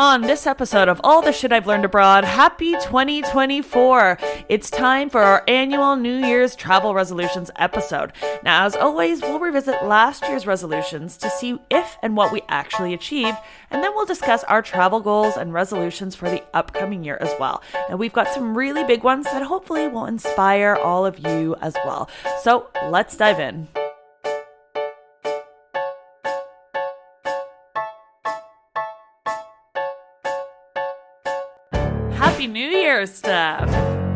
On this episode of All the Shit I've Learned Abroad, happy 2024! It's time for our annual New Year's travel resolutions episode. Now, as always, we'll revisit last year's resolutions to see if and what we actually achieved, and then we'll discuss our travel goals and resolutions for the upcoming year as well. And we've got some really big ones that hopefully will inspire all of you as well. So let's dive in. Happy New Year, stuff.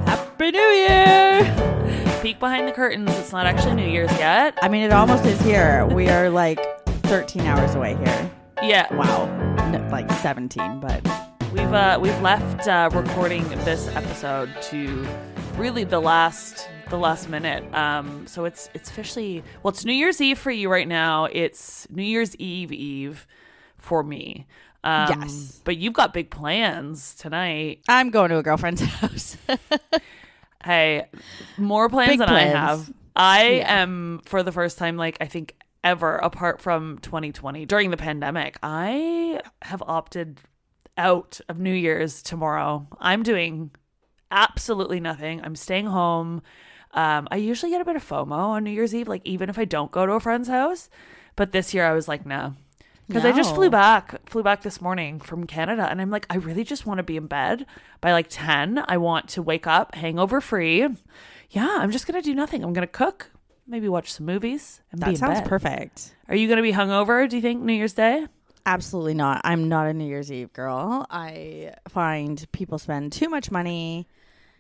Happy New Year! Peek behind the curtains. It's not actually New Year's yet. I mean, it almost is here. We are like 13 hours away here. Yeah, Wow. No, like 17, but we've uh, we've left uh, recording this episode to really the last the last minute. Um, so it's it's officially well, it's New Year's Eve for you right now. It's New Year's Eve Eve for me. Um, Yes. But you've got big plans tonight. I'm going to a girlfriend's house. Hey, more plans Big than I have. I Yeah. am for the first time, like I think ever, apart from 2020 during the pandemic. I have opted out of New Year's tomorrow. I'm doing absolutely nothing. I'm staying home. Um, I usually get a bit of FOMO on New Year's Eve, like even if I don't go to a friend's house. But this year I was like, no. Because I just flew back, flew back this morning from Canada, and I'm like, I really just want to be in bed by like 10. I want to wake up hangover free. Yeah, I'm just gonna do nothing. I'm gonna cook, maybe watch some movies, and be that sounds bed. perfect. Are you gonna be hungover? Do you think New Year's Day? Absolutely not. I'm not a New Year's Eve girl. I find people spend too much money.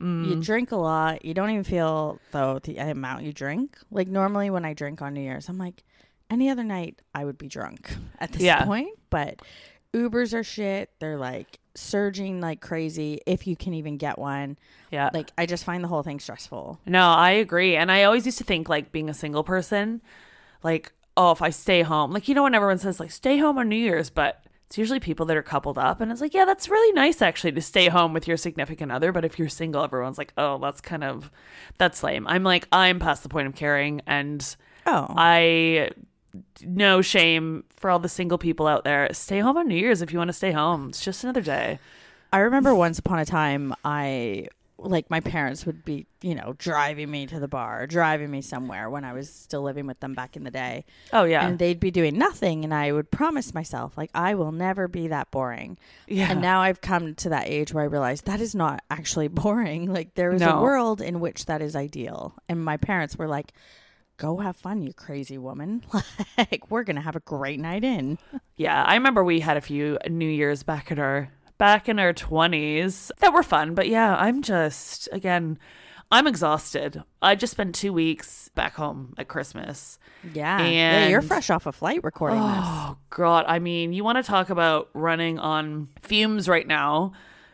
Mm. You drink a lot. You don't even feel though the amount you drink. Like normally when I drink on New Year's, I'm like, any other night I would be drunk at this Yeah. point. But Ubers are shit. They're like surging like crazy if you can even get one. Yeah. Like I just find the whole thing stressful. No, I agree. And I always used to think like being a single person, like, oh, if I stay home, like, you know, when everyone says like stay home on New Year's, but it's usually people that are coupled up. And it's like, yeah, that's really nice actually to stay home with your significant other. But if you're single, everyone's like, oh, that's kind of, that's lame. I'm like, I'm past the point of caring. And Oh. I, no shame for all the single people out there. Stay home on New Year's if you want to stay home. It's just another day. I remember once upon a time, I like my parents would be, you know, driving me to the bar, driving me somewhere when I was still living with them back in the day. Oh, yeah. And they'd be doing nothing, and I would promise myself, like, I will never be that boring. Yeah. And now I've come to that age where I realize that is not actually boring. Like, there is No. a world in which that is ideal. And my parents were like, Go have fun, you crazy woman. like, we're going to have a great night in. Yeah, I remember we had a few New Year's back in our back in our twenties that were fun, but yeah, I'm just again, I'm exhausted. I just spent two weeks back home at Christmas. Yeah. yeah you're fresh off a flight recording this. Oh God, I mean, you want to talk about running on fumes right now?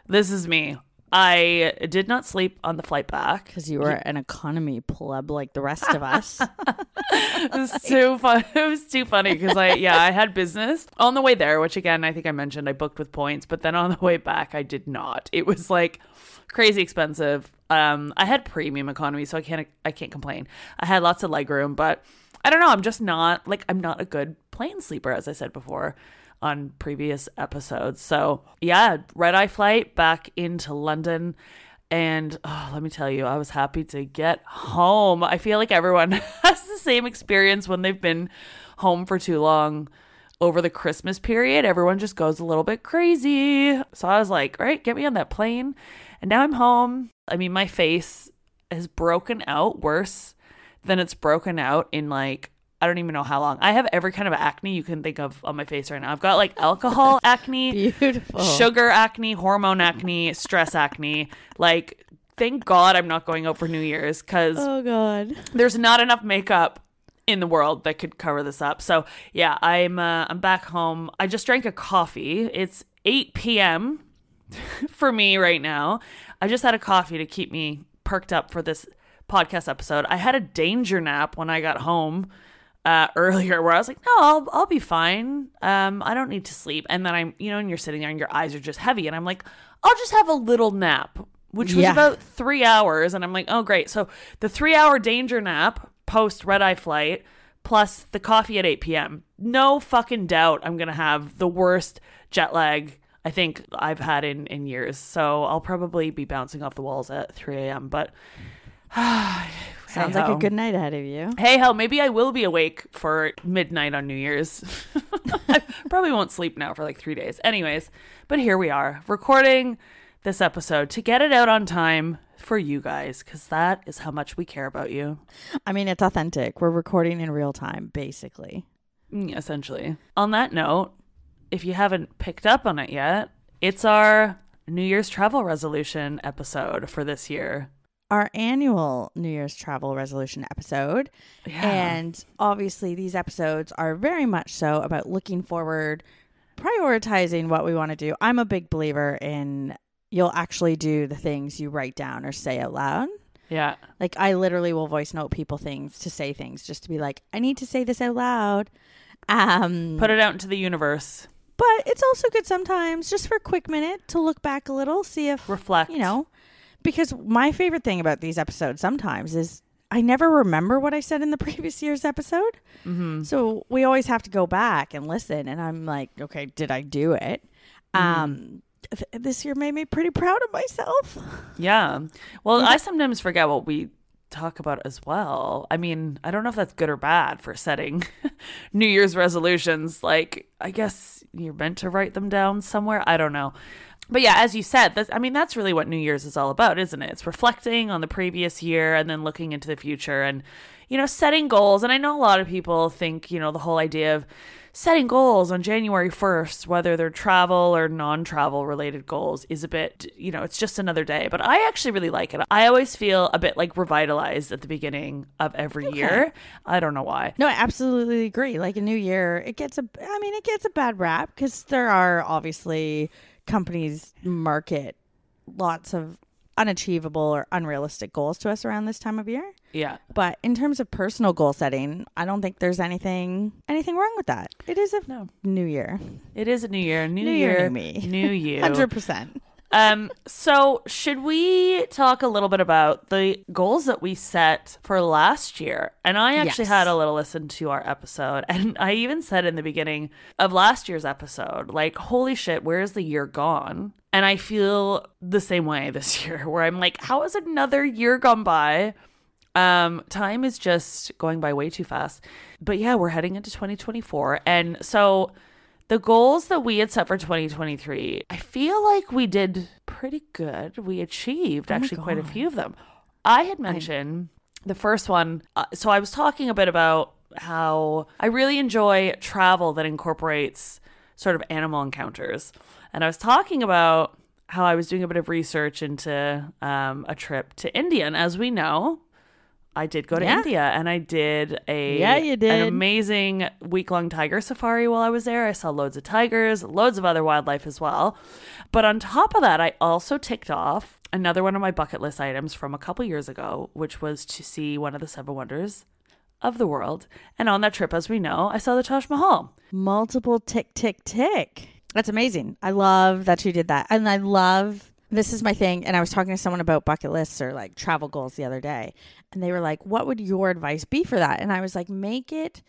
This is me. I did not sleep on the flight back. Because you were an economy pleb like the rest of us. it was too fun. It was too funny because I yeah I had business on the way there, which again I think I mentioned I booked with points, but then on the way back I did not. It was like crazy expensive. Um, I had premium economy, so I can't I can't complain. I had lots of leg room, but I don't know. I'm just not like I'm not a good plane sleeper, as I said before on previous episodes. So yeah, red eye flight back into London. And oh, let me tell you, I was happy to get home. I feel like everyone has the same experience when they've been home for too long. over the Christmas period, everyone just goes a little bit crazy. So I was like, all right, get me on that plane. And now I'm home. I mean, my face has broken out worse than it's broken out in like I don't even know how long. I have every kind of acne you can think of on my face right now. I've got like alcohol acne, Beautiful. sugar acne, hormone acne, stress acne. Like, thank God I'm not going out for New Year's because Oh God. there's not enough makeup in the world that could cover this up. So yeah, I'm uh, I'm back home. I just drank a coffee. It's 8 p.m. for me right now. I just had a coffee to keep me perked up for this podcast episode. I had a danger nap when I got home uh, earlier where I was like, no, I'll, I'll be fine. Um, I don't need to sleep. And then I'm, you know, and you're sitting there and your eyes are just heavy. And I'm like, I'll just have a little nap, which was Yeah. about three hours. And I'm like, oh, great. So the three hour danger nap post red eye flight plus the coffee at 8 p.m. No fucking doubt I'm going to have the worst jet lag I think I've had in, in years. So I'll probably be bouncing off the walls at 3 a.m. But Sounds like Hey-ho. a good night ahead of you. Hey, hell, maybe I will be awake for midnight on New Year's. I probably won't sleep now for like three days. Anyways, but here we are, recording this episode to get it out on time for you guys, because that is how much we care about you, I mean, it's authentic. We're recording in real time, basically. Mm, essentially. On that note, if you haven't picked up on it yet, it's our New Year's travel resolution episode for this year. Our annual New Year's travel resolution episode. Yeah. And obviously, these episodes are very much so about looking forward, prioritizing what we want to do. I'm a big believer in you'll actually do the things you write down or say out loud. Yeah. Like, I literally will voice note people things to say things just to be like, I need to say this out loud. Um, Put it out into the universe. but it's also good sometimes just for a quick minute to look back a little, see if Reflect. you know, because my favorite thing about these episodes sometimes is I never remember what I said in the previous year's episode. Mm-hmm. So we always have to go back and listen. And I'm like, okay, did I do it? Um, th- this year made me pretty proud of myself. Yeah. Well, I sometimes forget what we talk about as well. I mean, I don't know if that's good or bad for setting New Year's resolutions. Like, I guess you're meant to write them down somewhere. I don't know. But yeah, as you said, that's, I mean, that's really what New Year's is all about, isn't it? It's reflecting on the previous year and then looking into the future and, you know, setting goals. And I know a lot of people think, you know, the whole idea of setting goals on January 1st, whether they're travel or non travel related goals, is a bit, you know, it's just another day. But I actually really like it. I always feel a bit like revitalized at the beginning of every year. I don't know why. No, I absolutely agree. Like a new year, it gets a, I mean, it gets a bad rap because there are obviously companies market lots of unachievable or unrealistic goals to us around this time of year. Yeah. But in terms of personal goal setting, I don't think there's anything anything wrong with that. It is a No. new year. It is a new year. New, New year, year. new me. New you. Hundred percent. Um, so should we talk a little bit about the goals that we set for last year? And I actually Yes. had a little listen to our episode, and I even said in the beginning of last year's episode, like, holy shit, where's the year gone? And I feel the same way this year, where I'm like, how has another year gone by? Um, time is just going by way too fast. But yeah, we're heading into 2024. And so the goals that we had set for 2023, I feel like we did pretty good. We achieved actually quite a few of them. I had mentioned the first one. Uh, so I was talking a bit about how I really enjoy travel that incorporates sort of animal encounters. And I was talking about how I was doing a bit of research into um, a trip to India. And as we know, I did go to Yeah. India and I did a Yeah, you an did. amazing week long tiger safari while I was there. I saw loads of tigers, loads of other wildlife as well. But on top of that, I also ticked off another one of my bucket list items from a couple years ago, which was to see one of the seven wonders of the world. And on that trip, as we know, I saw the Taj Mahal. Multiple tick tick tick. That's amazing. I love that you did that. And I love this is my thing. And I was talking to someone about bucket lists or like travel goals the other day. And they were like, What would your advice be for that? And I was like, Make it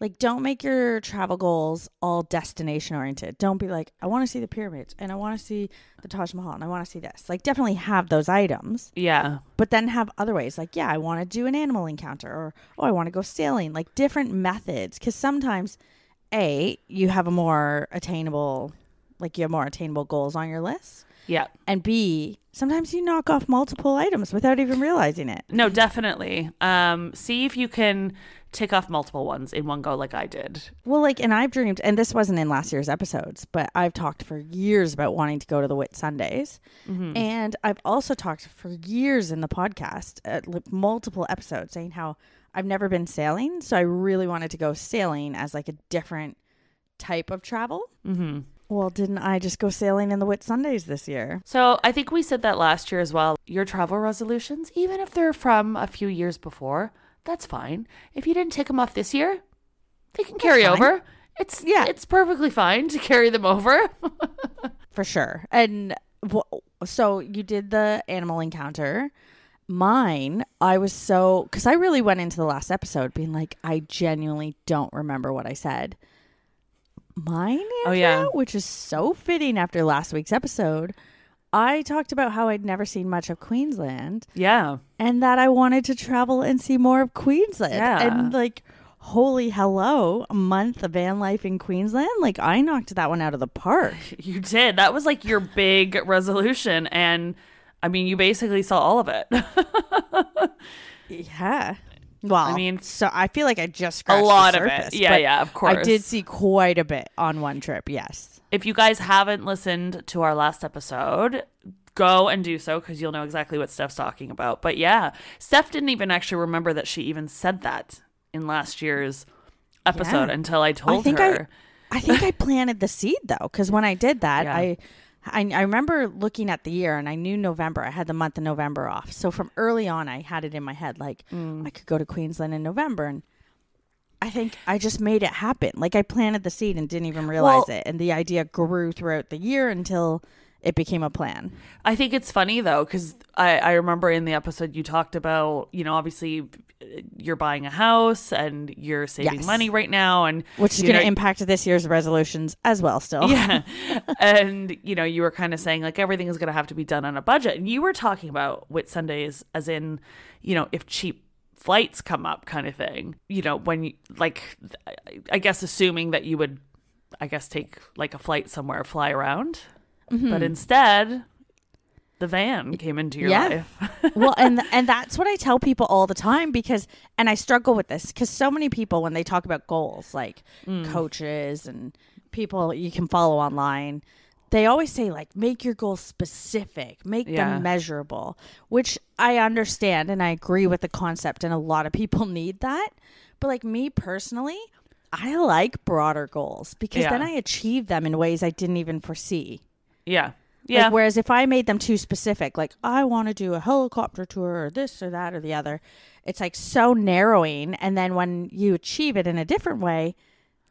like don't make your travel goals all destination oriented. Don't be like, I want to see the pyramids and I want to see the Taj Mahal and I want to see this. Like definitely have those items, Yeah. but then have other ways. Like, yeah, I want to do an animal encounter or oh, I want to go sailing. Like different methods. Cause sometimes A, you have a more attainable, like you have more attainable goals on your list. Yeah. And B, sometimes you knock off multiple items without even realizing it. No, definitely. Um, see if you can tick off multiple ones in one go, like I did. Well, like, and I've dreamed, and this wasn't in last year's episodes, but I've talked for years about wanting to go to the Whitsundays. And I've also talked for years in the podcast, uh, like multiple episodes, saying how I've never been sailing. So I really wanted to go sailing as like a different type of travel. Mm-hmm. Well, didn't I just go sailing in the Whitsundays this year? So I think we said that last year as well. Your travel resolutions, even if they're from a few years before, that's fine. If you didn't take them off this year, they can carry fine. over. It's Yeah. it's perfectly fine to carry them over. For sure. And so you did the animal encounter. Mine, I was so because I really went into the last episode being like, I genuinely don't remember what I said. Mine, Oh, yeah. Which is so fitting after last week's episode. I talked about how I'd never seen much of Queensland yeah. and that I wanted to travel and see more of Queensland. Yeah. And like, holy hello, a month of van life in Queensland. Like, I knocked that one out of the park. You did. That was like your big resolution and I mean, you basically saw all of it. Yeah. Well, I mean, so I feel like I just a lot the of it. Yeah, yeah, of course. I did see quite a bit on one trip. Yes. if you guys haven't listened to our last episode, go and do so because you'll know exactly what Steph's talking about. But yeah, Steph didn't even actually remember that she even said that in last year's episode Yeah. until I told I think her. I, I think I planted the seed though, because when I did that, Yeah. I, I, I remember looking at the year and I knew November. I had the month of November off, so from early on, I had it in my head like Mm. I could go to Queensland in November, and I think I just made it happen. Like I planted the seed and didn't even realize Well- it, and the idea grew throughout the year until it became a plan. I think it's funny though because I, I remember in the episode you talked about you know obviously you're buying a house and you're saving Yes. money right now and which is going to impact this year's resolutions as well. Still, yeah and you know you were kind of saying like everything is going to have to be done on a budget and you were talking about Whitsundays as in you know if cheap flights come up kind of thing you know when you like I guess assuming that you would I guess take like a flight somewhere fly around Mm-hmm. but instead the van came into your Yeah. life well, and and that's what I tell people all the time because, and I struggle with this because so many people when they talk about goals, like Mm. coaches and people you can follow online, they always say like make your goals specific, make Yeah. them measurable, which I understand and I agree with the concept, and a lot of people need that. But like me personally, I like broader goals because then I achieve them in ways I didn't even foresee. yeah yeah Like, whereas if I made them too specific, like I want to do a helicopter tour or this or that or the other, it's like so narrowing. And then when you achieve it in a different way,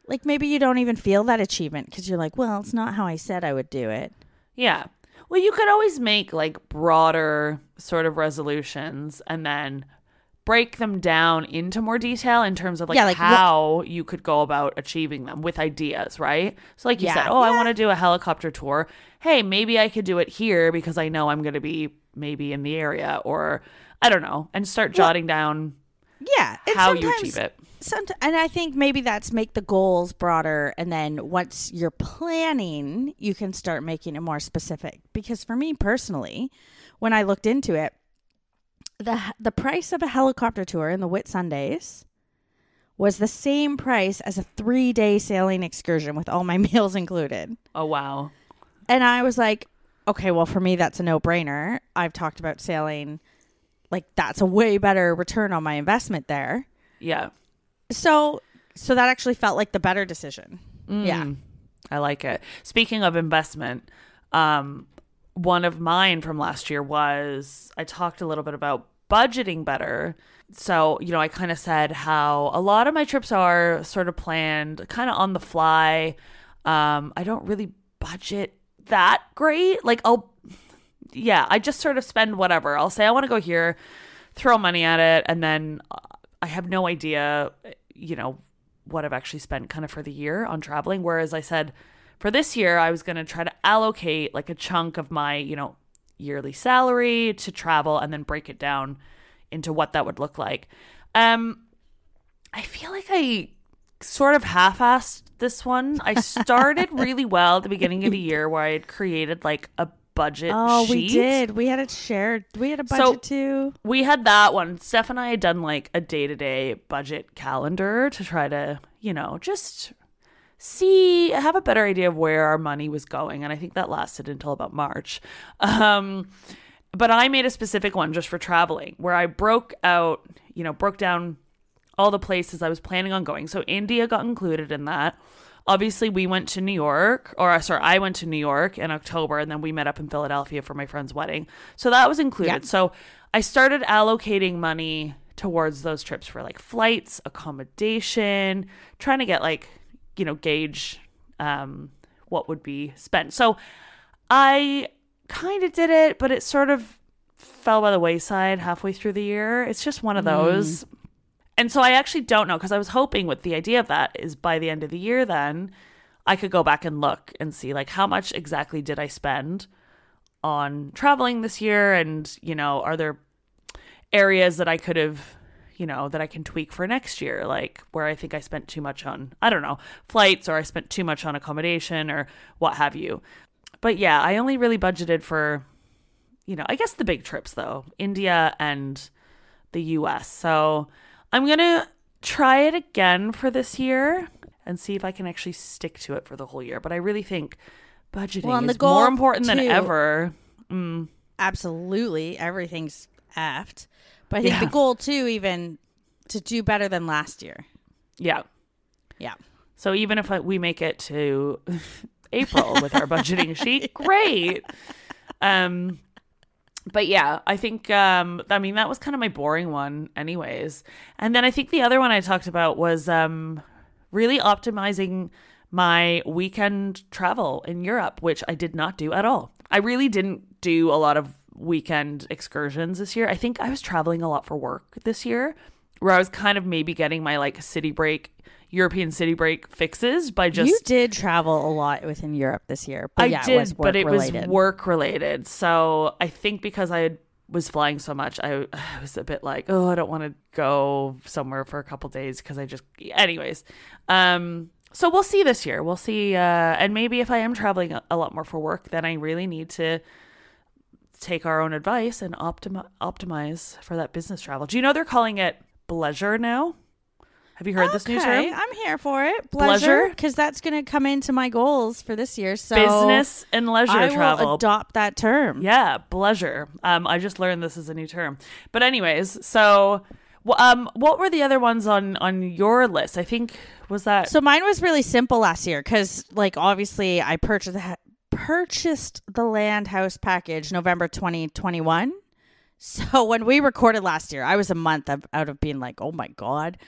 like maybe you don't even feel that achievement because you're like, well, it's not how I said I would do it. Yeah. Well, you could always make like broader sort of resolutions and then break them down into more detail in terms of like, Yeah, like, what- how you could go about achieving them with ideas, right? So like you Yeah. said, oh, I want to do a helicopter tour. Hey, maybe I could do it here because I know I'm going to be maybe in the area or I don't know, and start jotting down Yeah. how you achieve it. Somet- and I think maybe that's make the goals broader, and then once you're planning, you can start making it more specific. Because for me personally, when I looked into it, the the price of a helicopter tour in the Whitsundays was the same price as a three day sailing excursion with all my meals included. Oh, wow. And I was like, okay, well, for me, that's a no brainer. I've talked about sailing. Like, that's a way better return on my investment there. Yeah. So, so that actually felt like the better decision. Yeah. Mm. I like it. Speaking of investment, um, one of mine from last year was I talked a little bit about budgeting better. So, you know, I kind of said how a lot of my trips are sort of planned kind of on the fly. Um, I don't really budget that great. Like, I'll, yeah, I just sort of spend whatever. I'll say I want to go here, throw money at it, and then uh, I have no idea, you know, what I've actually spent kind of for the year on traveling. Whereas I said for this year, I was going to try to allocate like a chunk of my, you know, yearly salary to travel and then break it down into what that would look like. Um, I feel like I sort of half-assed this one. I started really well at the beginning of the year where I had created like a budget Oh, we did. We had it shared. We had a So- budget too. We had that one. Steph and I had done like a day to day budget calendar to try to, you know, just see, I have a better idea of where our money was going. And I think that lasted until about March. Um, but I made a specific one just for traveling where I broke out, you know, broke down all the places I was planning on going. So India got included in that. Obviously, we went to New York, or uh, sorry, I went to New York in October, and then we met up in Philadelphia for my friend's wedding. So that was included. Yeah. So I started allocating money towards those trips for like flights, accommodation, trying to get like, you know, gauge um, what would be spent. So I kind of did it, but it sort of fell by the wayside halfway through the year. It's just one of those. And so I actually don't know because I was hoping with the idea of that is by the end of the year, then I could go back and look and see like how much exactly did I spend on traveling this year and, you know, are there areas that I could have, you know, that I can tweak for next year, like where I think I spent too much on, I don't know, flights or I spent too much on accommodation or what have you. But yeah, I only really budgeted for, you know, I guess the big trips though, India and the US. So I'm going to try it again for this year and see if I can actually stick to it for the whole year. But I really think budgeting Well, is more important than too- ever. Mm. Absolutely, everything's effed. But I think Yeah. the goal too, even to do better than last year. Yeah. Yeah. So even if we make it to April with our budgeting sheet, great. Um, but yeah, I think um, I mean that was kind of my boring one, anyways. And then I think the other one I talked about was um, really optimizing my weekend travel in Europe, which I did not do at all. I really didn't do a lot of weekend excursions this year. I think I was traveling a lot for work this year, where I was kind of maybe getting my like city break, European city break fixes by just you did travel a lot within Europe this year. But I yeah, did, it was but it was work-related. work related. So I think because I had- was flying so much, I, I was a bit like, oh, I don't want to go somewhere for a couple days because I just, anyways. Um, so we'll see this year. We'll see, uh, and maybe if I am traveling a, a lot more for work, then I really need to take our own advice and optimi- optimize for that business travel. Do you know they're calling it bleisure now? Have you heard this new Okay, term? I'm here for it. Bleisure? Bleisure, because that's going to come into my goals for this year. So Business and leisure I travel. will adopt that term. Yeah, bleisure. Um, I just learned this is a new term. But anyways, so um, what were the other ones on on your list? I think was that So mine was really simple last year because, like, obviously, I purchased purchased the land house package November 2021. So when we recorded last year, I was a month of, out of being like, oh my god.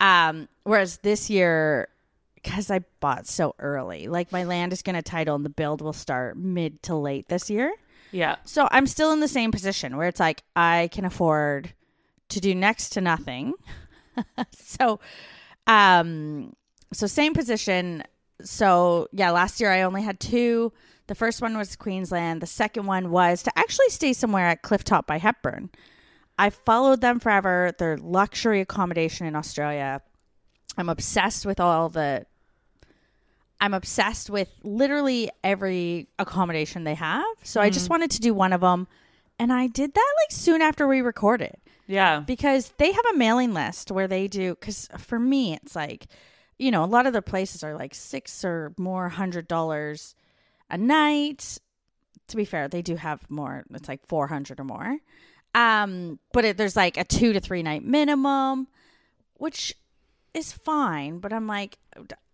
Um, whereas this year, because I bought so early, like my land is going to title and the build will start mid to late this year. yeah So I'm still in the same position where it's like I can afford to do next to nothing. so um so same position. So yeah, last year I only had two. The first one was Queensland. The second one was to actually stay somewhere at Clifftop by Hepburn. I followed them forever. Their luxury accommodation in Australia. I'm obsessed with all the I'm obsessed with literally every accommodation they have. So I just mm. wanted to do one of them. And I did that like soon after we recorded yeah because they have a mailing list where they do. Because for me, it's like, you know, a lot of the places are like six or more hundred dollars a night. To be fair, they do have more. It's like 400 or more. Um, but it, there's like a two to three night minimum, which is fine, but I'm like,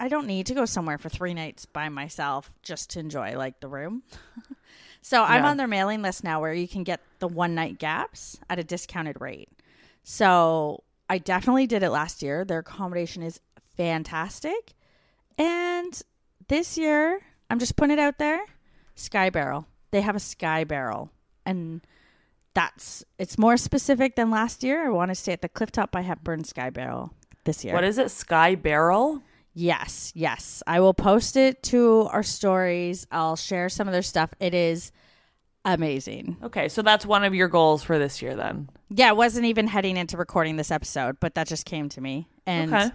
I don't need to go somewhere for three nights by myself just to enjoy like the room. so I'm on their mailing list now where you can get the one night gaps at a discounted rate. So I definitely did it last year. Their accommodation is fantastic. And this year, I'm just putting it out there Sky Barrel. They have a Sky Barrel. And that's it's more specific than last year. I want to stay at the Clifftop by Hepburn Sky Barrel this year. what is it? Sky Barrel. Yes, yes. I will post it to our stories. I'll share some of their stuff. It is amazing. Okay, so that's one of your goals for this year then. Yeah, I wasn't even heading into recording this episode, but that just came to me. And Okay.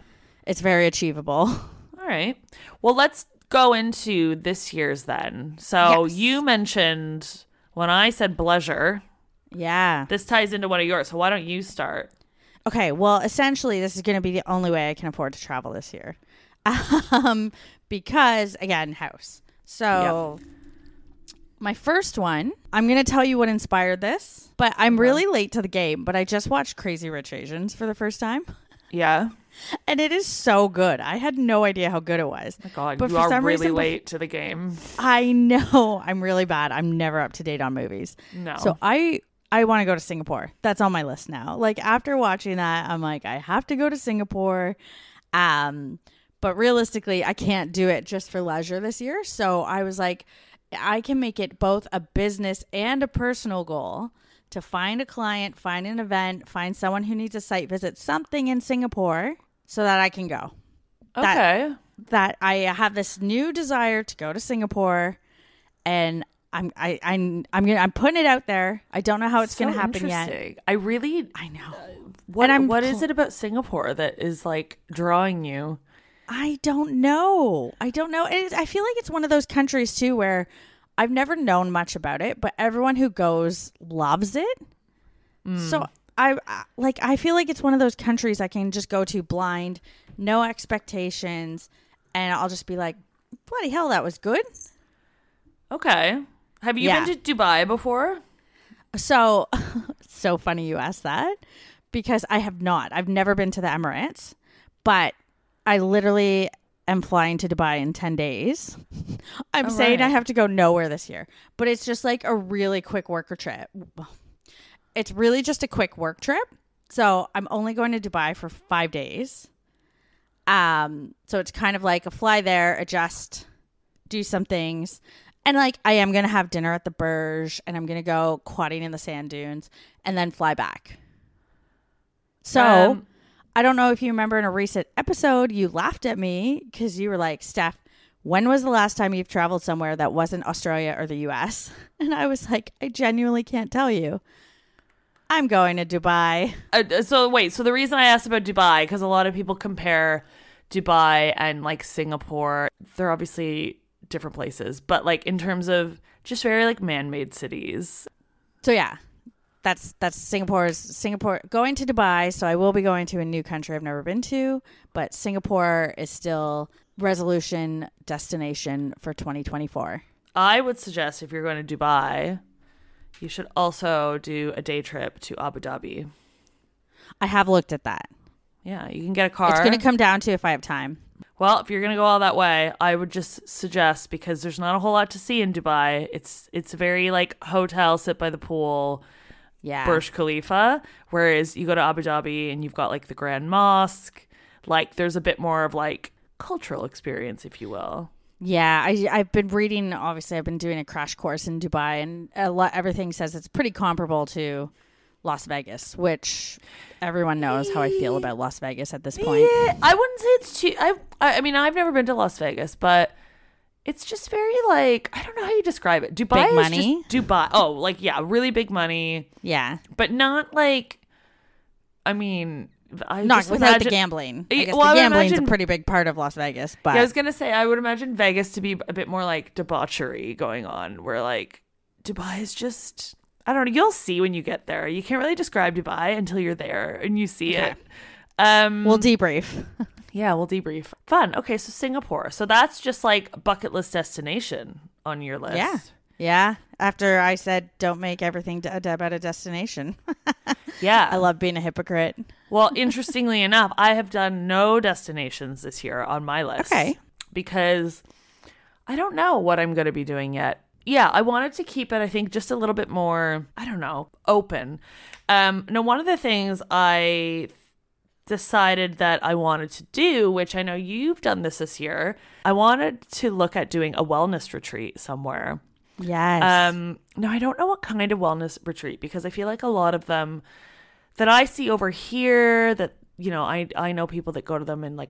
it's very achievable. All right. Well, let's go into this year's then. So Yes. you mentioned when I said bleisure, Yeah. this ties into one of yours. So why don't you start? Okay, well, essentially, this is going to be the only way I can afford to travel this year, um, because again, house. So, my first one, I'm going to tell you what inspired this, but I'm really late to the game. But I just watched Crazy Rich Asians for the first time, Yeah. and it is so good. I had no idea how good it was. My God, But you are really reason late to the game. I know I'm really bad. I'm never up to date on movies. No. So I I want to go to Singapore. That's on my list now. Like after watching that, I'm like I have to go to Singapore. Um but realistically, I can't do it just for leisure this year. So I was like I can make it both a business and a personal goal to find a client, find an event, find someone who needs a site visit, something in Singapore so that I can go okay. that I have this new desire to go to Singapore, and I'm I I'm I'm gonna I'm putting it out there. I don't know how it's gonna So happen yet. I really I know. what And I'm what is it about Singapore that is like drawing you? I don't know. I don't know. It, I feel like it's one of those countries too where I've never known much about it, but everyone who goes loves it. So hmm. I, I like. I feel like it's one of those countries I can just go to blind, no expectations, and I'll just be like, "Bloody hell, that was good." Okay. Have you Yeah. been to Dubai before? So, so funny you asked that because I have not. I've never been to the Emirates, but I literally am flying to Dubai in 10 days. I'm All saying I have to go nowhere this year, but it's just like a really quick worker trip. It's really just a quick work trip. So, I'm only going to Dubai for 5 days. Um, so it's kind of like a fly there, adjust, do some things. And like I am gonna have dinner at the Burj and I'm gonna go quadding in the sand dunes and then fly back. So Um, I don't know if you remember in a recent episode you laughed at me because you were like, Steph, when was the last time you've traveled somewhere that wasn't Australia or the US? And I was like, I genuinely can't tell you. I'm going to Dubai. Uh, so wait, so the reason I asked about Dubai because a lot of people compare Dubai and like Singapore. They're obviously different places, but like in terms of just very like man-made cities. So yeah, that's that's Singapore's Singapore going to Dubai. So I will be going to a new country I've never been to, but Singapore is still resolution destination for 2024. I would suggest if you're going to Dubai, you should also do a day trip to Abu Dhabi. I have looked at that. Yeah, you can get a car. It's going to come down to if I have time. Well, if you're gonna go all that way, I would just suggest because there's not a whole lot to see in Dubai. It's it's very like hotel, sit by the pool, Yeah. Burj Khalifa. Whereas you go to Abu Dhabi and you've got like the Grand Mosque. Like there's a bit more of like cultural experience, if you will. Yeah, I I've been reading. Obviously, I've been doing a crash course in Dubai, and a lot everything says it's pretty comparable to Las Vegas, which everyone knows how I feel about Las Vegas at this point. Yeah, I wouldn't say it's cheap. I I I mean I've never been to Las Vegas, but it's just very like I don't know how you describe it. Dubai Big is money? just Dubai. Oh, like yeah, really big money, Yeah, but not like. I mean, I not just without the gambling. I eh, guess well, the gambling's imagine- a pretty big part of Las Vegas, but Yeah, I was gonna say I would imagine Vegas to be a bit more like debauchery going on, where like Dubai is just I don't know. You'll see when you get there. You can't really describe Dubai until you're there and you see Okay. it. Um, we'll debrief. yeah, we'll debrief. Fun. Okay, so Singapore. So that's just like bucket list destination on your list. yeah, yeah. After I said, "Don't make everything d- about a destination," yeah. I love being a hypocrite. Well, interestingly enough, I have done no destinations this year on my list. Okay. Because I don't know what I'm going to be doing yet. Yeah, I wanted to keep it, I think, just a little bit more, I don't know, open. Um, now, one of the things I decided that I wanted to do, which I know you've done this this year, I wanted to look at doing a wellness retreat somewhere. Yes. Um, no, I don't know what kind of wellness retreat because I feel like a lot of them that I see over here that you know I I know people that go to them and like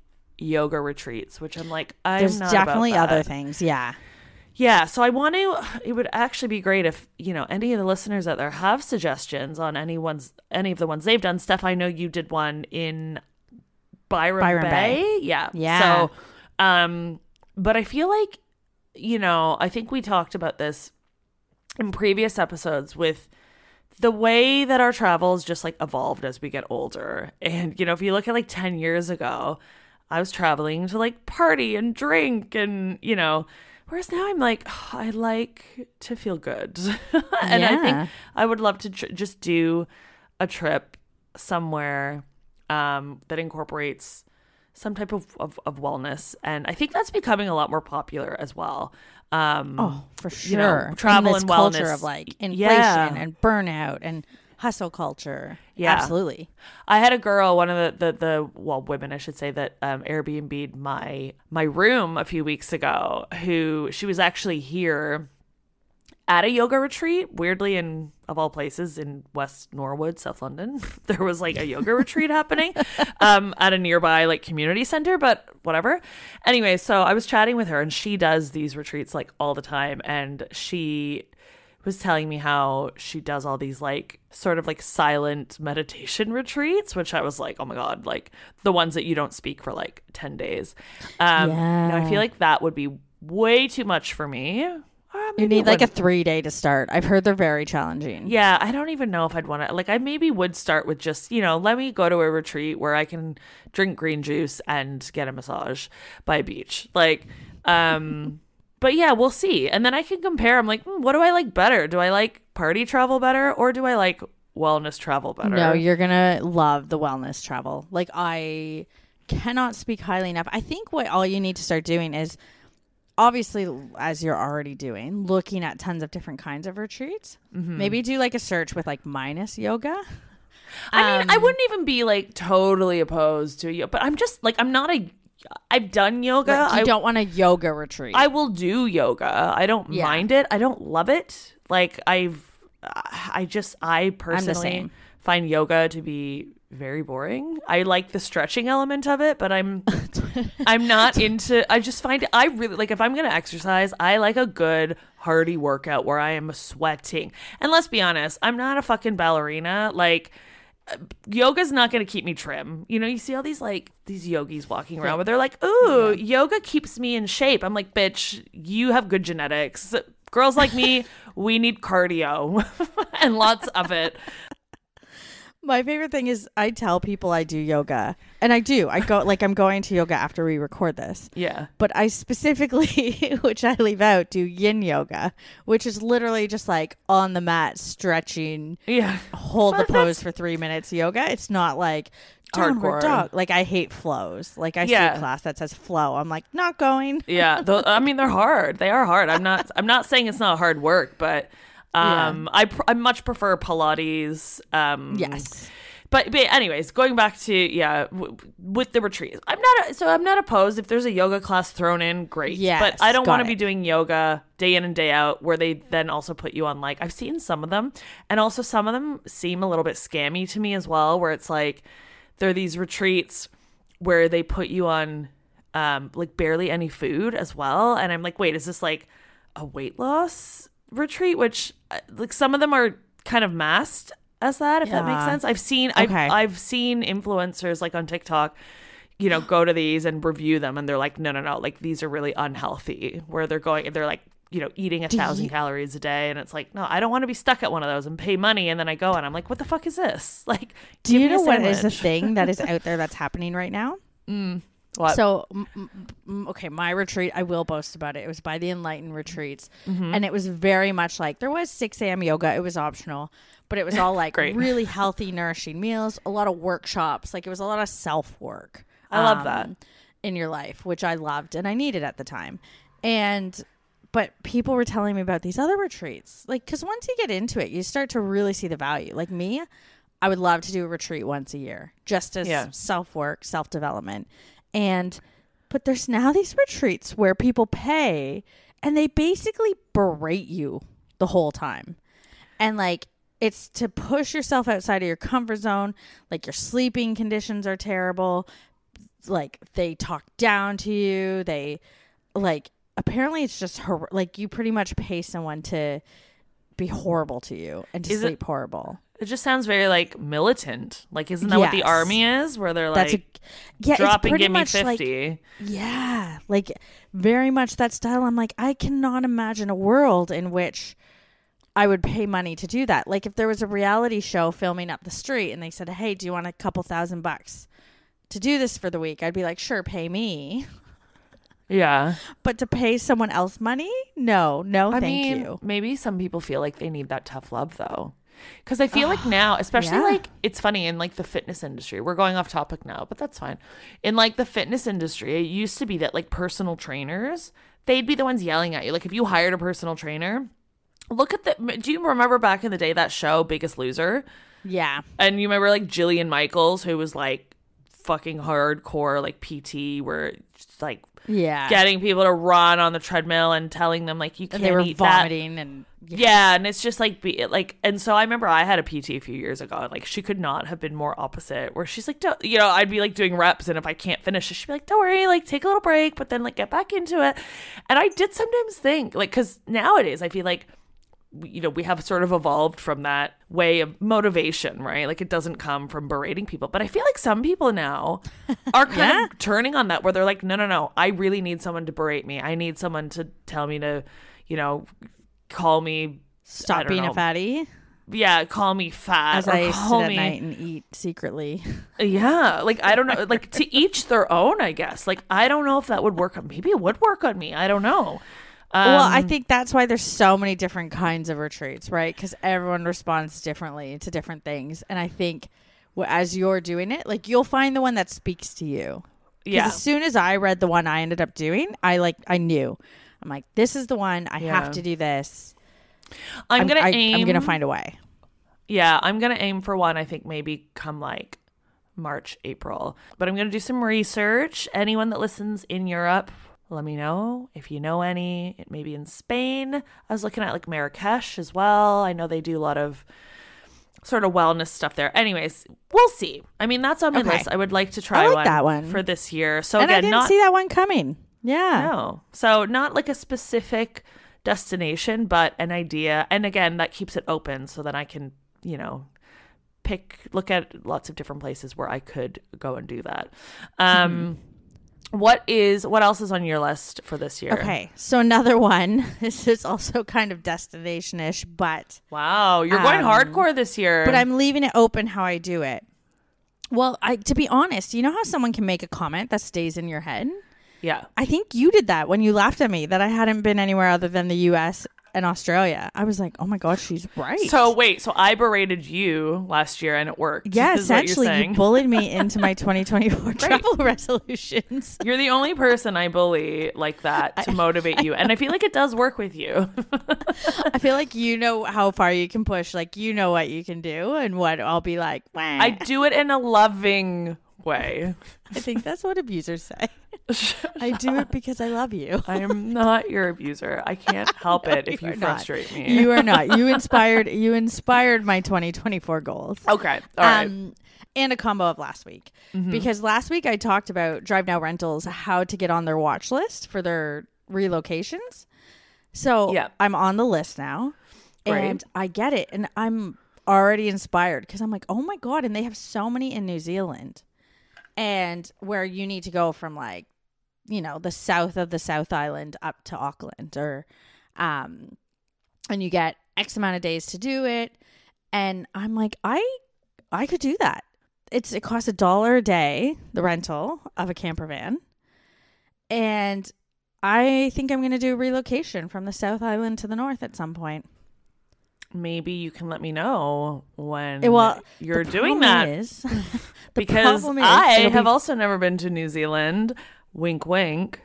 yoga retreats, which I'm like, I'm There's not definitely other things. Yeah. Yeah, so I want to. It would actually be great if you know any of the listeners out there have suggestions on any ones, any of the ones they've done. Steph, I know you did one in Byron, Byron Bay. Bay. Yeah, Yeah. So, um, but I feel like you know, I think we talked about this in previous episodes with the way that our travels just like evolved as we get older. And you know, if you look at like 10 years ago, I was traveling to like party and drink and, you know, whereas now I'm like, "Oh, I like to feel good. and I think I would love to tr- just do a trip somewhere um, that incorporates some type of, of, of wellness. And I think that's becoming a lot more popular as well. Um, Oh, for you know, sure. Travel and culture wellness. of like inflation Yeah. and burnout and hustle culture. Yeah. Absolutely. I had a girl, one of the, the, the well, women, I should say, that um, Airbnb'd my my room a few weeks ago. Who she was actually here at a yoga retreat, weirdly in of all places in West Norwood, South London. there was like a yoga retreat happening um, at a nearby like community center, but whatever. Anyway, so I was chatting with her, and she does these retreats like all the time, and she was telling me how she does all these like sort of like silent meditation retreats, which I was like, oh my god, like the ones that you don't speak for like ten days. Um, and I feel like that would be way too much for me. Uh, You need like a three day to start. I've heard they're very challenging. Yeah, I don't even know if I'd want to. Like, I maybe would start with just, you know, let me go to a retreat where I can drink green juice and get a massage by a beach. Like, um, but yeah, we'll see. And then I can compare. I'm like, hmm, what do I like better? Do I like party travel better or do I like wellness travel better? No, you're gonna love the wellness travel. Like I cannot speak highly enough. I think what all you need to start doing is obviously as you're already doing, looking at tons of different kinds of retreats. Mm-hmm. Maybe do like a search with like minus yoga. I mean, I Um, wouldn't even be like totally opposed to yoga, but I'm just like, I'm not a, I've done yoga. I, don't want a yoga retreat. I will do yoga. I don't Yeah. mind it. I don't love it. Like I've, I just I personally find yoga to be very boring. I like the stretching element of it, but I'm I'm not into. I just find I really like if I'm gonna exercise, I like a good hearty workout where I am sweating. And let's be honest, I'm not a fucking ballerina. Like yoga's not going to keep me trim. You know, you see all these like these yogis walking around where they're like, "Ooh, yoga keeps me in shape." I'm like, "Bitch, you have good genetics. Girls like me, we need cardio and lots of it." My favorite thing is I tell people I do yoga. And I do. I go like I'm going to yoga after we record this. Yeah. But I specifically, which I leave out, do yin yoga, which is literally just like on the mat stretching, Yeah. hold the pose for three minutes yoga. It's not like Hardcore. dog. Like I hate flows. Like I see Yeah. a class that says flow. I'm like, not going. Yeah, I mean they're hard. They are hard. I'm not. I'm not saying it's not hard work, but um, I pr- I much prefer Pilates. Um, Yes. but, but anyways, going back to yeah, w- with the retreat, I'm not so I'm not opposed if there's a yoga class thrown in, great. Yeah, but I don't want to be doing yoga day in and day out where they then also put you on like I've seen some of them, and also some of them seem a little bit scammy to me as well, where it's like there are these retreats where they put you on um like barely any food as well, and I'm like, wait, is this like a weight loss retreat? Which uh, like some of them are kind of masked as that, if that makes sense. I've seen I've Okay. I've seen influencers like on TikTok, you know, go to these and review them, and they're like, no, no, no, like these are really unhealthy. Where they're going, they're like, you know, eating a thousand calories a day, and it's like, no, I don't want to be stuck at one of those and pay money, and then I go and I'm like, what the fuck is this? Like, Do you know what is the thing that is out there that's happening right now? What? So, m- m- okay, my retreat, I will boast about it. It was by the Enlightened Retreats. Mm-hmm. And it was very much like there was 6 a.m. yoga, it was optional, but it was all like really healthy, nourishing meals, a lot of workshops. Like it was a lot of self work. I love that. In your life, which I loved and I needed at the time. And, but people were telling me about these other retreats. Like, because once you get into it, you start to really see the value. Like me, I would love to do a retreat once a year, just as Yeah. self work, self development. And but there's now these retreats where people pay and they basically berate you the whole time. And like it's to push yourself outside of your comfort zone. Like your sleeping conditions are terrible. Like they talk down to you. They like apparently it's just hor- like you pretty much pay someone to be horrible to you and to Is it- sleep horrible. It just sounds very like militant. Like, isn't that what the army is? Where they're like, That's a yeah, drop it's and give me much like 50. Yeah, like very much that style. I'm like, I cannot imagine a world in which I would pay money to do that. Like if there was a reality show filming up the street and they said, "Hey, do you want a couple thousand bucks to do this for the week?" I'd be like, "Sure, pay me." yeah. But to pay someone else money? No, no, I thank mean, you. maybe some people feel like they need that tough love though. Because I feel like ah, now, especially yeah. like it's funny in like the fitness industry, we're going off topic now, but that's fine. In like the fitness industry, it used to be that like personal trainers, they'd be the ones yelling at you. Like if you hired a personal trainer, look at the. Do you remember back in the day that show, Biggest Loser? Yeah. And you remember like Jillian Michaels, who was like fucking hardcore like PT, where like Yeah. getting people to run on the treadmill and telling them like you can't and they were eat that. vomiting and Yeah, and it's just like be like, and so I remember I had a PT a few years ago, and like she could not have been more opposite. Where she's like, don't, you know, I'd be like doing reps, and if I can't finish, she'd be like, "Don't worry, like take a little break, but then like get back into it." And I did sometimes think, like, because nowadays I feel like, you know, we have sort of evolved from that way of motivation, right? Like it doesn't come from berating people, but I feel like some people now are kind Yeah. of turning on that, where they're like, "No, no, no, I really need someone to berate me. I need someone to tell me to." You know, call me stop being know. a fatty. yeah, call me fat As I call sit at me night and eat secretly. yeah, like I don't know, like to each their own, I guess. Like I don't know if that would work on maybe it would work on me. I don't know. well, I Um, think that's why there's so many different kinds of retreats, right? Because everyone responds differently to different things, and I think as you're doing it, like you'll find the one that speaks to you. yeah, As soon as I read the one I ended up doing, I like I knew. I'm like, this is the one. I Yeah. have to do this. I'm, gonna I, aim. I'm gonna find a way. Yeah, I'm gonna aim for one. I think maybe come like March, April. But I'm gonna do some research. Anyone that listens in Europe, let me know if you know any. It may be in Spain. I was looking at like Marrakesh as well. I know they do a lot of sort of wellness stuff there. Anyways, we'll see. I mean, that's on my Okay. list. I would like to try like one, that one. for this year. So and I again, didn't not see that one coming. Yeah. no. So not like a specific destination, but an idea. And again, that keeps it open so that I can, you know, pick look at lots of different places where I could go and do that. Um what is what else is on your list for this year? Okay. So another one. This is also kind of destination ish, but Wow, you're going Um, hardcore this year. but I'm leaving it open how I do it. Well, I to be honest, you know how someone can make a comment that stays in your head? Yeah. I think you did that when you laughed at me that I hadn't been anywhere other than the US and Australia. I was like, oh my gosh, she's right. So wait, so I berated you last year and it worked. yeah, is what you're essentially, you bullied me into my 2024 travel resolutions. You're the only person I bully like that to motivate you. And I feel like it does work with you. I feel like you know how far you can push. Like you know what you can do, and what I'll be like. Wah. I do it in a loving way. I think that's what abusers say. I do it because I love you. I am not your abuser. I can't help it if you you are not. frustrate me. You are not. You inspired. You inspired my 2024 goals. okay. All right. Um, and a combo of last week Mm-hmm. because last week I talked about Drive Now Rentals how to get on their watch list for their relocations. So Yeah. I'm on the list now, Great. and I get it, and I'm already inspired because I'm like, oh my god, and they have so many in New Zealand, and where you need to go from like, you know, the south of the South Island up to Auckland, or, um, and you get X amount of days to do it, and I'm like, I, I could do that. It's it costs a dollar a day the rental of a camper van, and I think I'm going to do a relocation from the South Island to the north at some point. Maybe you can let me know when well, you're doing that. is- because I have be- also never been to New Zealand. Wink, wink.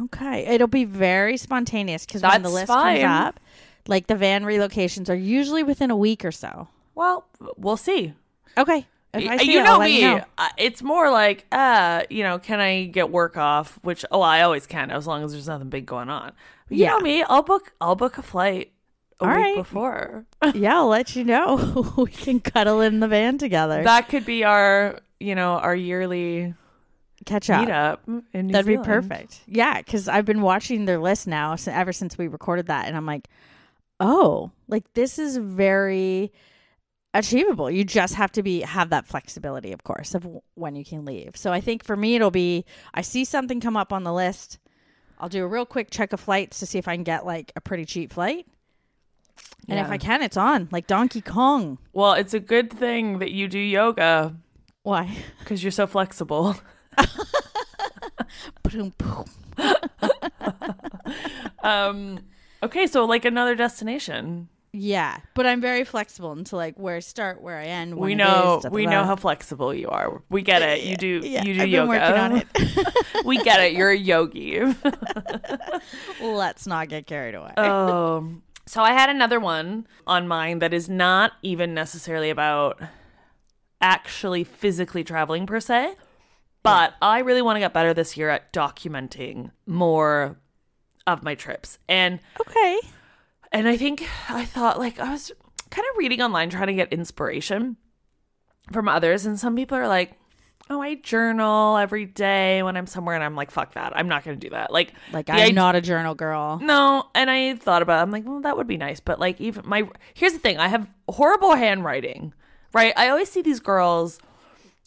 Okay, it'll be very spontaneous because when the That's list fine. comes up, like the van relocations are usually within a week or so. Well, we'll see. Okay, if I Y- see you it, know I'll let me. know. Uh, It's more like, uh, you know, can I get work off? Which oh, I always can as long as there's nothing big going on. But you Yeah. know me, I'll book. I'll book a flight a All week right. before. yeah, I'll let you know. we can cuddle in the van together. that could be our, you know, our yearly Catch up. meetup in New That'd be perfect. Yeah, because I've been watching their list now ever since we recorded that, and I'm like, oh, like this is very achievable. You just have to be have that flexibility, of course, of w- when you can leave. So I think for me, it'll be I see something come up on the list. I'll do a real quick check of flights to see if I can get like a pretty cheap flight. And if I can, it's on like Donkey Kong. Well, it's a good thing that you do yoga Why? because you're so flexible. Um. Okay, so like another destination. Yeah, but I'm very flexible into like where I start, where I end. we know is, we know how flexible you are. We get it. You do Yeah, you do I've yoga. been working on it. we get it. You're a yogi. Let's not get carried away. um. So I had another one on mine that is not even necessarily about actually physically traveling per se, but I really want to get better this year at documenting more of my trips. And okay. And I think I thought like I was kind of reading online trying to get inspiration from others and some people are like, "Oh, I journal every day when I'm somewhere." And I'm like, "Fuck that. I'm not going to do that." Like Like I'm not a journal girl. No, and I thought about it. I'm like, "Well, that would be nice." But like even my Here's the thing. I have horrible handwriting. Right? I always see these girls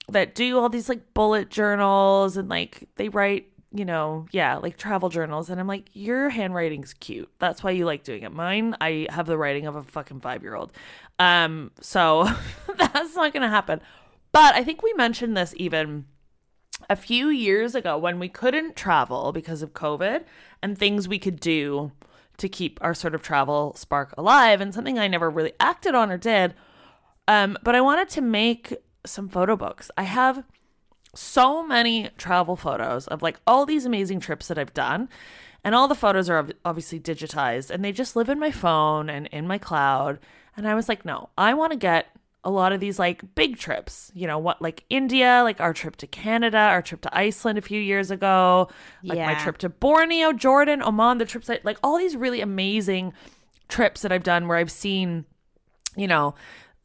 that do all these like bullet journals and like they write you know yeah like travel journals. And i'm like your handwriting's cute. That's why you like doing it. Mine i have the writing of a fucking five year old um so that's not gonna happen. But i think we mentioned this even a few years ago when we couldn't travel because of covid and things we could do to keep our sort of travel spark alive and something i never really acted on or did. Um, but I wanted to make some photo books. I have so many travel photos of like all these amazing trips that I've done. And all the photos are obviously digitized and they just live in my phone and in my cloud. And I was like, no, I want to get a lot of these like big trips, you know, what like India, like our trip to Canada, our trip to Iceland a few years ago, like my trip to Borneo, Jordan, Oman, the trips I like all these really amazing trips that I've done where I've seen you know,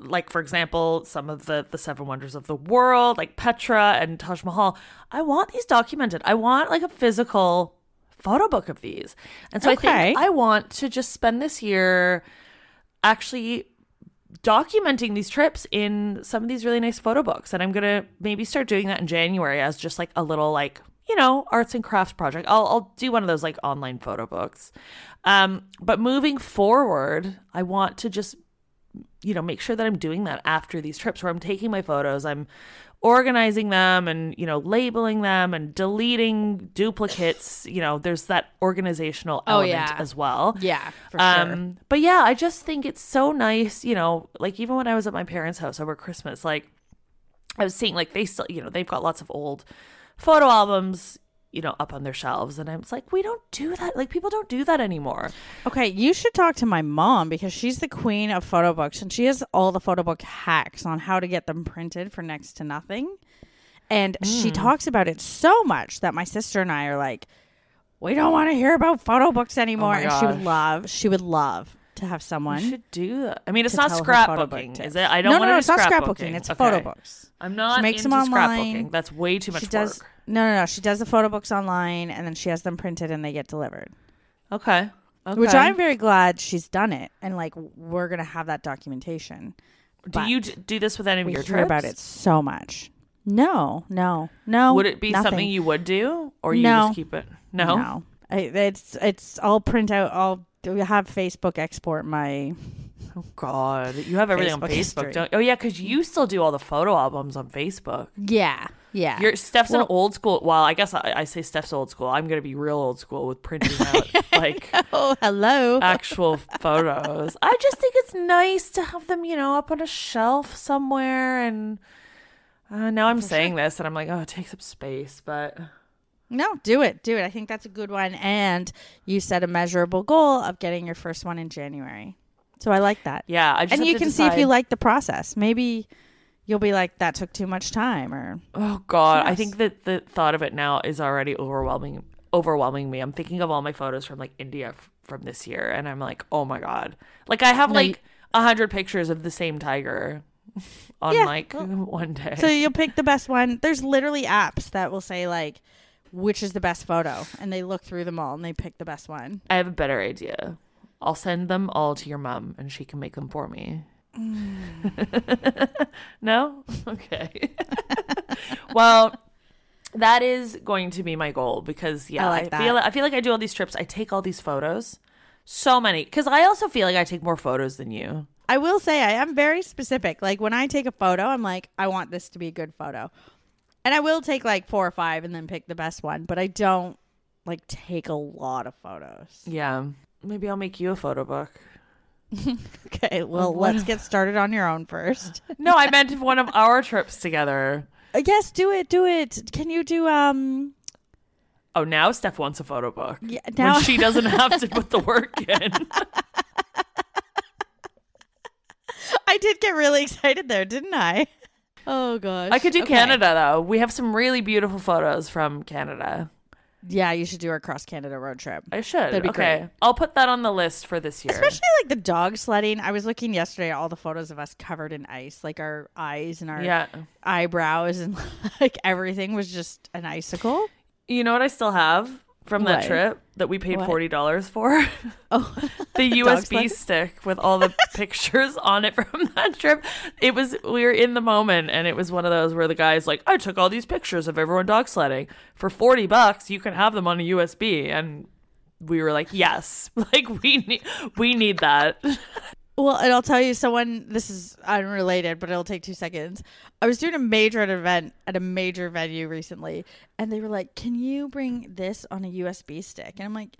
like for example, some of the the seven wonders of the world, like Petra and Taj Mahal. I want these documented. I want like a physical photo book of these. And so I think I want to just spend this year actually documenting these trips in some of these really nice photo books. And I'm going to maybe start doing that in January as just like a little like you know, arts and crafts project. I'll I'll do one of those like online photo books. Um, but moving forward, I want to just you know, make sure that I'm doing that after these trips where I'm taking my photos, I'm organizing them and, you know, labeling them and deleting duplicates. You know, there's that organizational Oh, element yeah. as well. Yeah, for Um, but yeah, I just think it's so nice, you know, like even when I was at my parents' house over Christmas, like I was seeing like they still, you know, they've got lots of old photo albums, you know, up on their shelves. And I was like, we don't do that. Like people don't do that anymore. Okay, you should talk to my mom because she's the queen of photo books and she has all the photo book hacks on how to get them printed for next to nothing. And she Hmm. talks about it so much that my sister and I are like, we don't want to hear about photo books anymore. Oh and she would love, she would love to have someone. We should do that. I mean, it's not tell her photo book scrapbooking, is it? I don't no, want no, to no, it's not scrapbooking. It's Okay. photo books. I'm not She makes into them online. scrapbooking. That's way too much she does work. No, no, no. She does the photo books online and then she has them printed and they get delivered. Okay. okay. Which I'm very glad she's done it and like we're gonna have that documentation. Do you d- do this with any of we your hear trips? about it so much. No, no, no. Would it be nothing. something you would do, or you No. just keep it? No. No, I, it's it's. I'll print out. I'll have Facebook export my. Oh God, you have everything on Facebook Facebook, history. don't? Oh yeah, because you still do all the photo albums on Facebook. Yeah, yeah. Your Steph's an old school. Well, I guess I, I say Steph's old school. I'm gonna be real old school with printing out like oh, hello. actual photos. I just think it's nice to have them, you know, up on a shelf somewhere. And uh, now I'm saying this, and I'm like, oh, it takes up space, but no, do it, do it. I think that's a good one. And you set a measurable goal of getting your first one in January. So I like that. yeah, I just and you to can see if you like the process. Maybe you'll be like, that took too much time, or Oh God, I think that the thought of it now is already overwhelming. Overwhelming me. I'm thinking of all my photos from like India f- from this year, and I'm like, oh my God. Like I have No, like a hundred pictures of the same tiger on Yeah, like one day. So you'll pick the best one. There's literally apps that will say like which is the best photo and they look through them all and they pick the best one. I have a better idea. I'll send them all to your mom, and she can make them for me. Mm. no? Okay. well, that is going to be my goal because yeah, I I, like that. feel I feel like I do all these trips. I take all these photos. So many cuz I also feel like I take more photos than you. I will say I am very specific. Like when I take a photo, I'm like I want this to be a good photo. And I will take like 4 or 5 and then pick the best one, but I don't like take a lot of photos. Yeah. Maybe I'll make you a photo book. Okay, well, let's get started on your own first. No, I meant one of our trips together. Uh, yes, do it, do it. Can you do um Oh, now Steph wants a photo book. Yeah, now- when she doesn't have to put the work in. I did get really excited there, didn't I? Oh gosh. I could do Okay. Canada though. We have some really beautiful photos from Canada. Yeah, you should do our cross Canada road trip. I should. That'd be okay. great. I'll put that on the list for this year. Especially like the dog sledding. I was looking yesterday at all the photos of us covered in ice, like our eyes and our yeah. eyebrows and like everything was just an icicle. You know what I still have from that What? trip that we paid What? forty dollars for? Oh, the USB stick with all the pictures on it from that trip. It was we were in the moment and it was one of those where the guy's like, I took all these pictures of everyone dog sledding. For forty bucks, you can have them on a USB and we were like, Yes. Like we need we need that. Well, and I'll tell you, someone, this is unrelated, but it'll take two seconds. I was doing a major event at a major venue recently, and they were like, Can you bring this on a USB stick? And I'm like,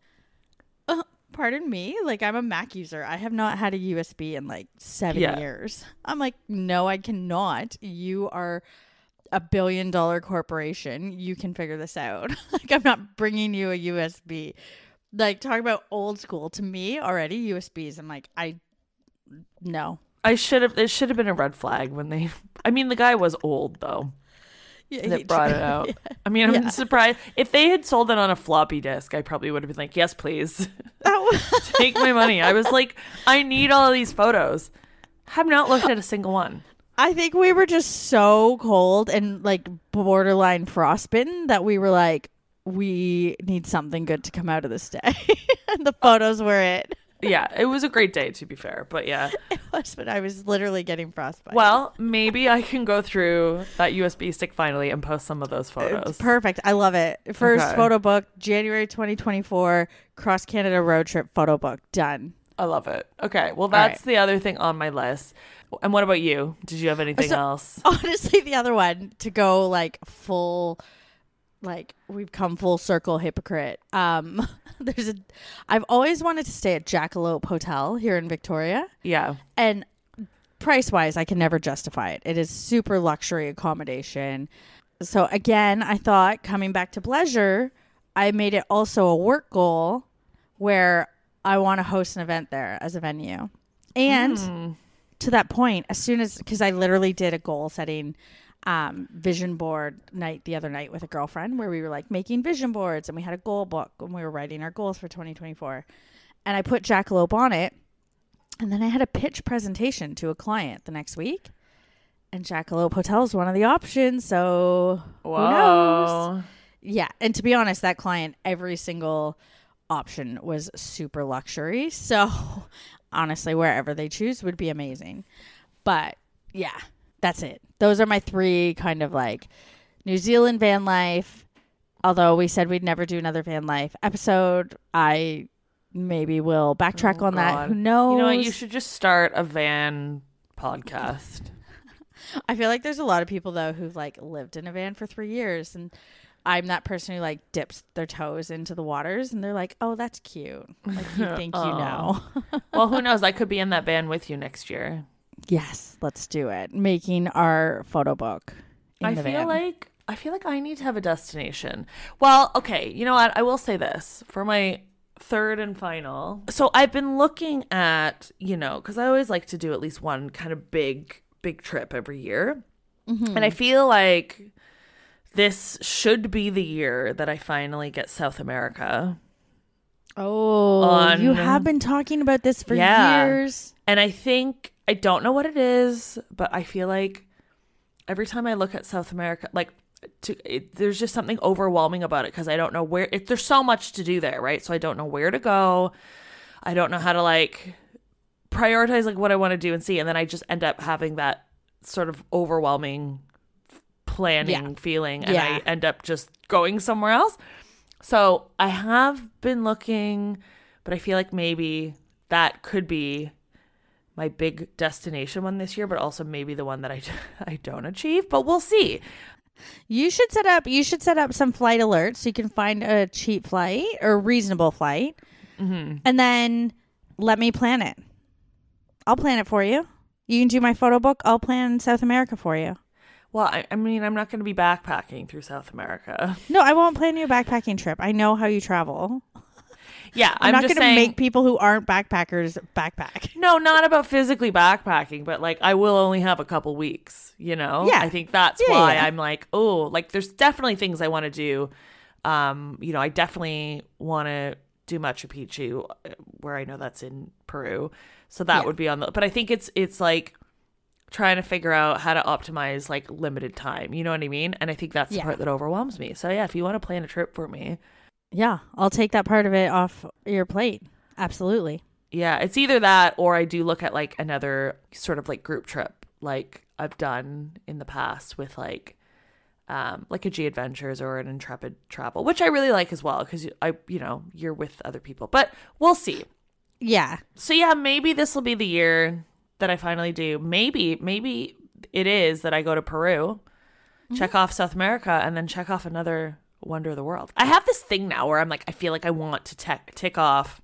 uh, Pardon me? Like, I'm a Mac user. I have not had a USB in like seven Yeah. years. I'm like, No, I cannot. You are a billion dollar corporation. You can figure this out. like, I'm not bringing you a USB. Like, talk about old school. To me, already, USBs, I'm like, I no. I should have it should have been a red flag when they I mean the guy was old though. Yeah, that he- brought it out. I mean, I'm Yeah. surprised if they had sold it on a floppy disk. I probably would have been like, "Yes, please, take my money." I was like, "I need all of these photos." Have not looked at a single one. I think we were just so cold and like borderline frostbitten that we were like, we need something good to come out of this day. and the photos were it. Yeah, it was a great day to be fair, but yeah. It was, but I was literally getting frostbite. Well, maybe I can go through that USB stick finally and post some of those It's photos. perfect. I love it. First Okay. photo book, January 2024, cross Canada road trip photo book. Done. I love it. Okay. Well, right. that's the other thing on my list. And what about you? Did you have anything So- else? Honestly, the other one to go like full, like we've come full circle hypocrite. Um, there's a, I've always wanted to stay at Jackalope Hotel here in Victoria, Yeah. and price wise, I can never justify it. It is super luxury accommodation. So again, I thought coming back to bleisure, I made it also a work goal where I want to host an event there as a venue. And to that point, as soon as because I literally did a goal setting um, vision board night the other night with a girlfriend where we were like making vision boards and we had a goal book when we were writing our goals for 2024. And I put Jackalope on it. And then I had a pitch presentation to a client the next week. And Jackalope Hotel is one of the options. So who knows? Yeah. And to be honest, that client, every single option was super luxury. So honestly, wherever they choose would be amazing. But yeah, that's it. Those are my three kind of like New Zealand van life. Although we said we'd never do another van life episode, I maybe will backtrack oh, on that. Oh, Who knows? You know what? You should just start a van podcast. I feel like there's a lot of people though who've like lived in a van for three years, and I'm that person who like dips their toes into the waters, and they're like, "Oh, that's cute." Like you think you know? well, who knows? I could be in that van with you next year. Yes, let's do it. Making our photo book. In I feel van. like I feel like I need to have a destination. Well, okay, you know what? I will say this for my third and final. So I've been looking at, you know, because I always like to do at least one kind of big, big trip every year, mm-hmm. and I feel like this should be the year that I finally get South America. Oh, on- you have been talking about this for Yeah. years. And I think I don't know what it is, but I feel like every time I look at South America, like to, it, there's just something overwhelming about it because I don't know where. It, there's so much to do there, right? So I don't know where to go. I don't know how to like prioritize like what I want to do and see, and then I just end up having that sort of overwhelming planning Yeah. feeling, and Yeah. I end up just going somewhere else. So I have been looking, but I feel like maybe that could be my big destination one this year, but also maybe the one that I I don't achieve. But we'll see. You should set up. You should set up some flight alerts so you can find a cheap flight or reasonable flight, Mm-hmm. and then let me plan it. I'll plan it for you. You can do my photo book. I'll plan South America for you. Well, I, I mean, I'm not going to be backpacking through South America. No, I won't plan you a backpacking trip. I know how you travel. Yeah, I'm, I'm, not going to saying. make people who aren't backpackers backpack. no, not about physically backpacking, but like I will only have a couple weeks, you know? Yeah. I think that's Yeah, why yeah. I'm like, oh, like there's definitely things I want to do. Um, you know, I definitely want to do Machu Picchu, uh, where I know that's in Peru. So that would be on the but I think it's it's like trying to figure out how to optimize like limited time. You know what I mean? And I think that's the Yeah. part that overwhelms me. So yeah, if you want to plan a trip for me, Yeah, I'll take that part of it off your plate. Absolutely. Yeah, it's either that or I do look at like another sort of like group trip like I've done in the past with like um like a G Adventures or an Intrepid Travel, which I really like as well cuz I you know, you're with other people. But we'll see. Yeah. So yeah, maybe this will be the year that I finally do. Maybe maybe it is that I go to Peru, check off South America and then check off another wonder of the world. I have this thing now where I'm like I feel like I want to tech tick off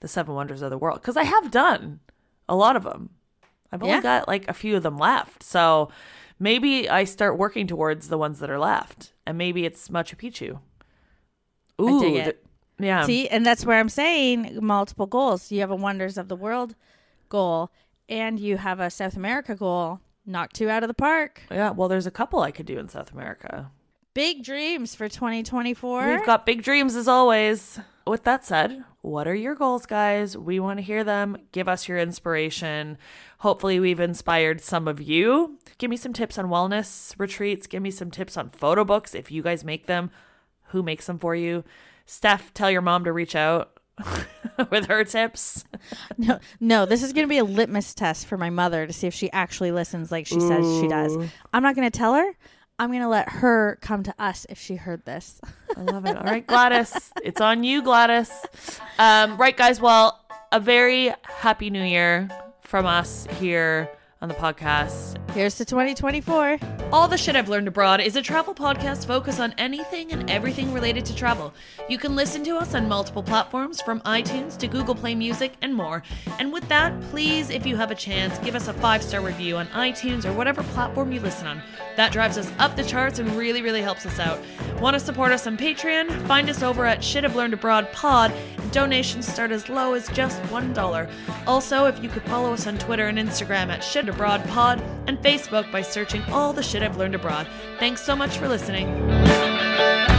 the seven wonders of the world because I have done a lot of them. I've only Yeah. got like a few of them left. So maybe I start working towards the ones that are left. And maybe it's Machu Picchu. Ooh, dig it. th- yeah. See, and that's where I'm saying multiple goals. You have a Wonders of the World goal and you have a South America goal. Knock two out of the park. Yeah, well, there's a couple I could do in South America. Big dreams for 2024. We've got big dreams as always. With that said, what are your goals, guys? We want to hear them. Give us your inspiration. Hopefully, we've inspired some of you. Give me some tips on wellness retreats. Give me some tips on photo books if you guys make them. Who makes them for you? Steph, tell your mom to reach out with her tips. no, no, this is going to be a litmus test for my mother to see if she actually listens like she says she does. I'm not going to tell her. I'm going to let her come to us if she heard this. I love it. All right, Gladys. It's on you, Gladys. Um, right, guys. Well, a very happy new year from us here on the podcast. Here's to 2024. All the Shit I've Learned Abroad is a travel podcast focused on anything and everything related to travel. You can listen to us on multiple platforms from iTunes to Google Play Music and more. And with that, please, if you have a chance, give us a five star review on iTunes or whatever platform you listen on. That drives us up the charts and really, really helps us out. Want to support us on Patreon? Find us over at Shit I've Learned Abroad Pod. Donations start as low as just $1. Also, if you could follow us on Twitter and Instagram at Shit Abroad Pod and Facebook by searching all the shit I've learned abroad. Thanks so much for listening.